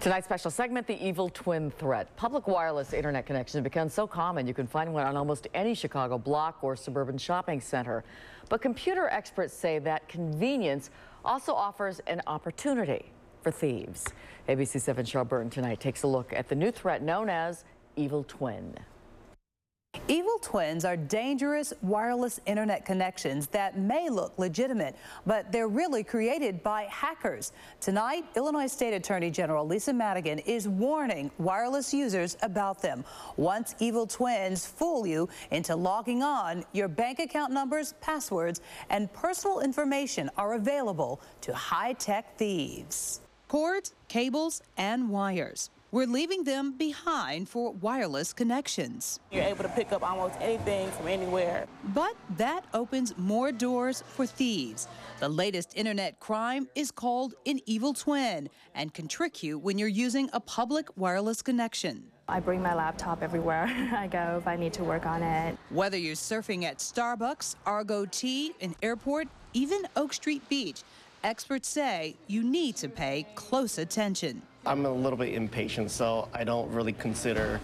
Tonight's special segment, the evil twin threat. Public wireless internet connections have become so common you can find one on almost any Chicago block or suburban shopping center. But computer experts say that convenience also offers an opportunity for thieves. ABC 7 Cheryl Burton tonight takes a look at the new threat known as evil twin. Evil twins are dangerous wireless internet connections that may look legitimate, but they're really created by hackers. Tonight, Illinois State Attorney General Lisa Madigan is warning wireless users about them. Once evil twins fool you into logging on, your bank account numbers, passwords, and personal information are available to high-tech thieves. Cords, cables, and wires. We're leaving them behind for wireless connections. You're able to pick up almost anything from anywhere. But that opens more doors for thieves. The latest internet crime is called an evil twin and can trick you when you're using a public wireless connection. I bring my laptop everywhere I go if I need to work on it. Whether you're surfing at Starbucks, Argo Tea, an airport, even Oak Street Beach, experts say you need to pay close attention. I'm a little bit impatient, so I don't really consider.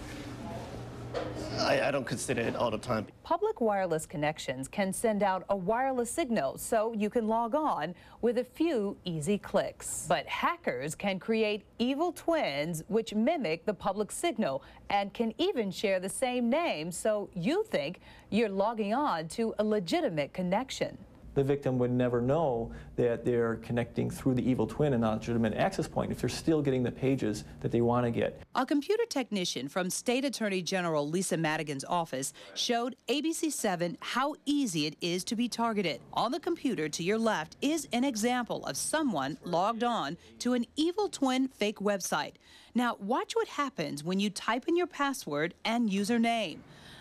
I, I, don't consider it all the time. Public wireless connections can send out a wireless signal so you can log on with a few easy clicks. But hackers can create evil twins which mimic the public signal and can even share the same name so you think you're logging on to a legitimate connection the victim would never know that they're connecting through the evil twin and not legitimate access point if they're still getting the pages that they want to get. A computer technician from State Attorney General Lisa Madigan's office showed ABC7 how easy it is to be targeted. On the computer to your left is an example of someone logged on to an evil twin fake website. Now, watch what happens when you type in your password and username.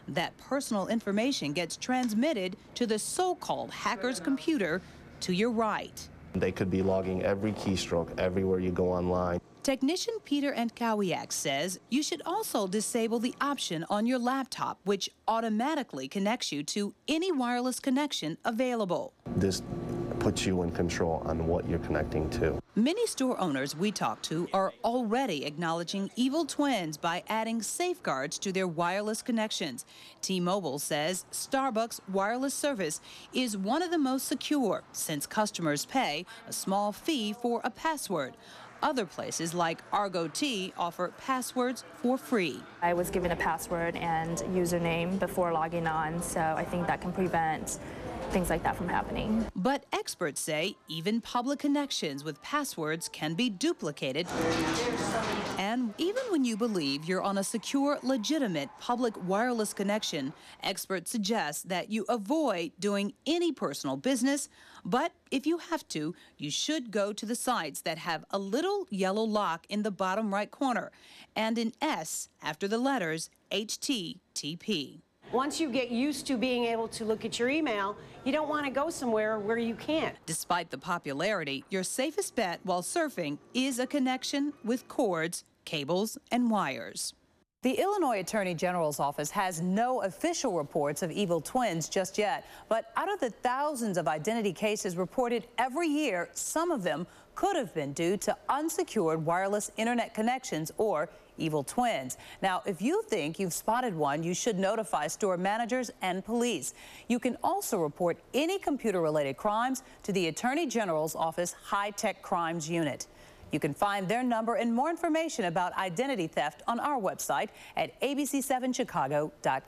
That personal information gets transmitted to the so-called hacker's computer to your right. They could be logging every keystroke everywhere you go online. Technician Peter Antkowiak says you should also disable the option on your laptop, which automatically connects you to any wireless connection available. This puts you in control on what you're connecting to. Many store owners we talk to are already acknowledging evil twins by adding safeguards to their wireless connections. T-Mobile says Starbucks wireless service is one of the most secure since customers pay a small fee for a password. Other places like Argo Tea offer passwords for free. I was given a password and username before logging on, so I think that can prevent things like that from happening. But experts say even public connections with passwords can be duplicated. And even when you believe you're on a secure, legitimate public wireless connection, experts suggest that you avoid doing any personal business. But if you have to, you should go to the sites that have a little yellow lock in the bottom right corner and an S after the letters HTTP. Once you get used to being able to look at your email, you don't want to go somewhere where you can't. Despite the popularity, your safest bet while surfing is a connection with cords, cables, and wires. The Illinois Attorney General's office has no official reports of evil twins just yet, but out of the thousands of identity cases reported every year, some of them could have been due to unsecured wireless internet connections or evil twins. Now, if you think you've spotted one, you should notify store managers and police. You can also report any computer-related crimes to the Attorney General's office high-tech crimes unit. You can find their number and more information about identity theft on our website at abc7chicago.com.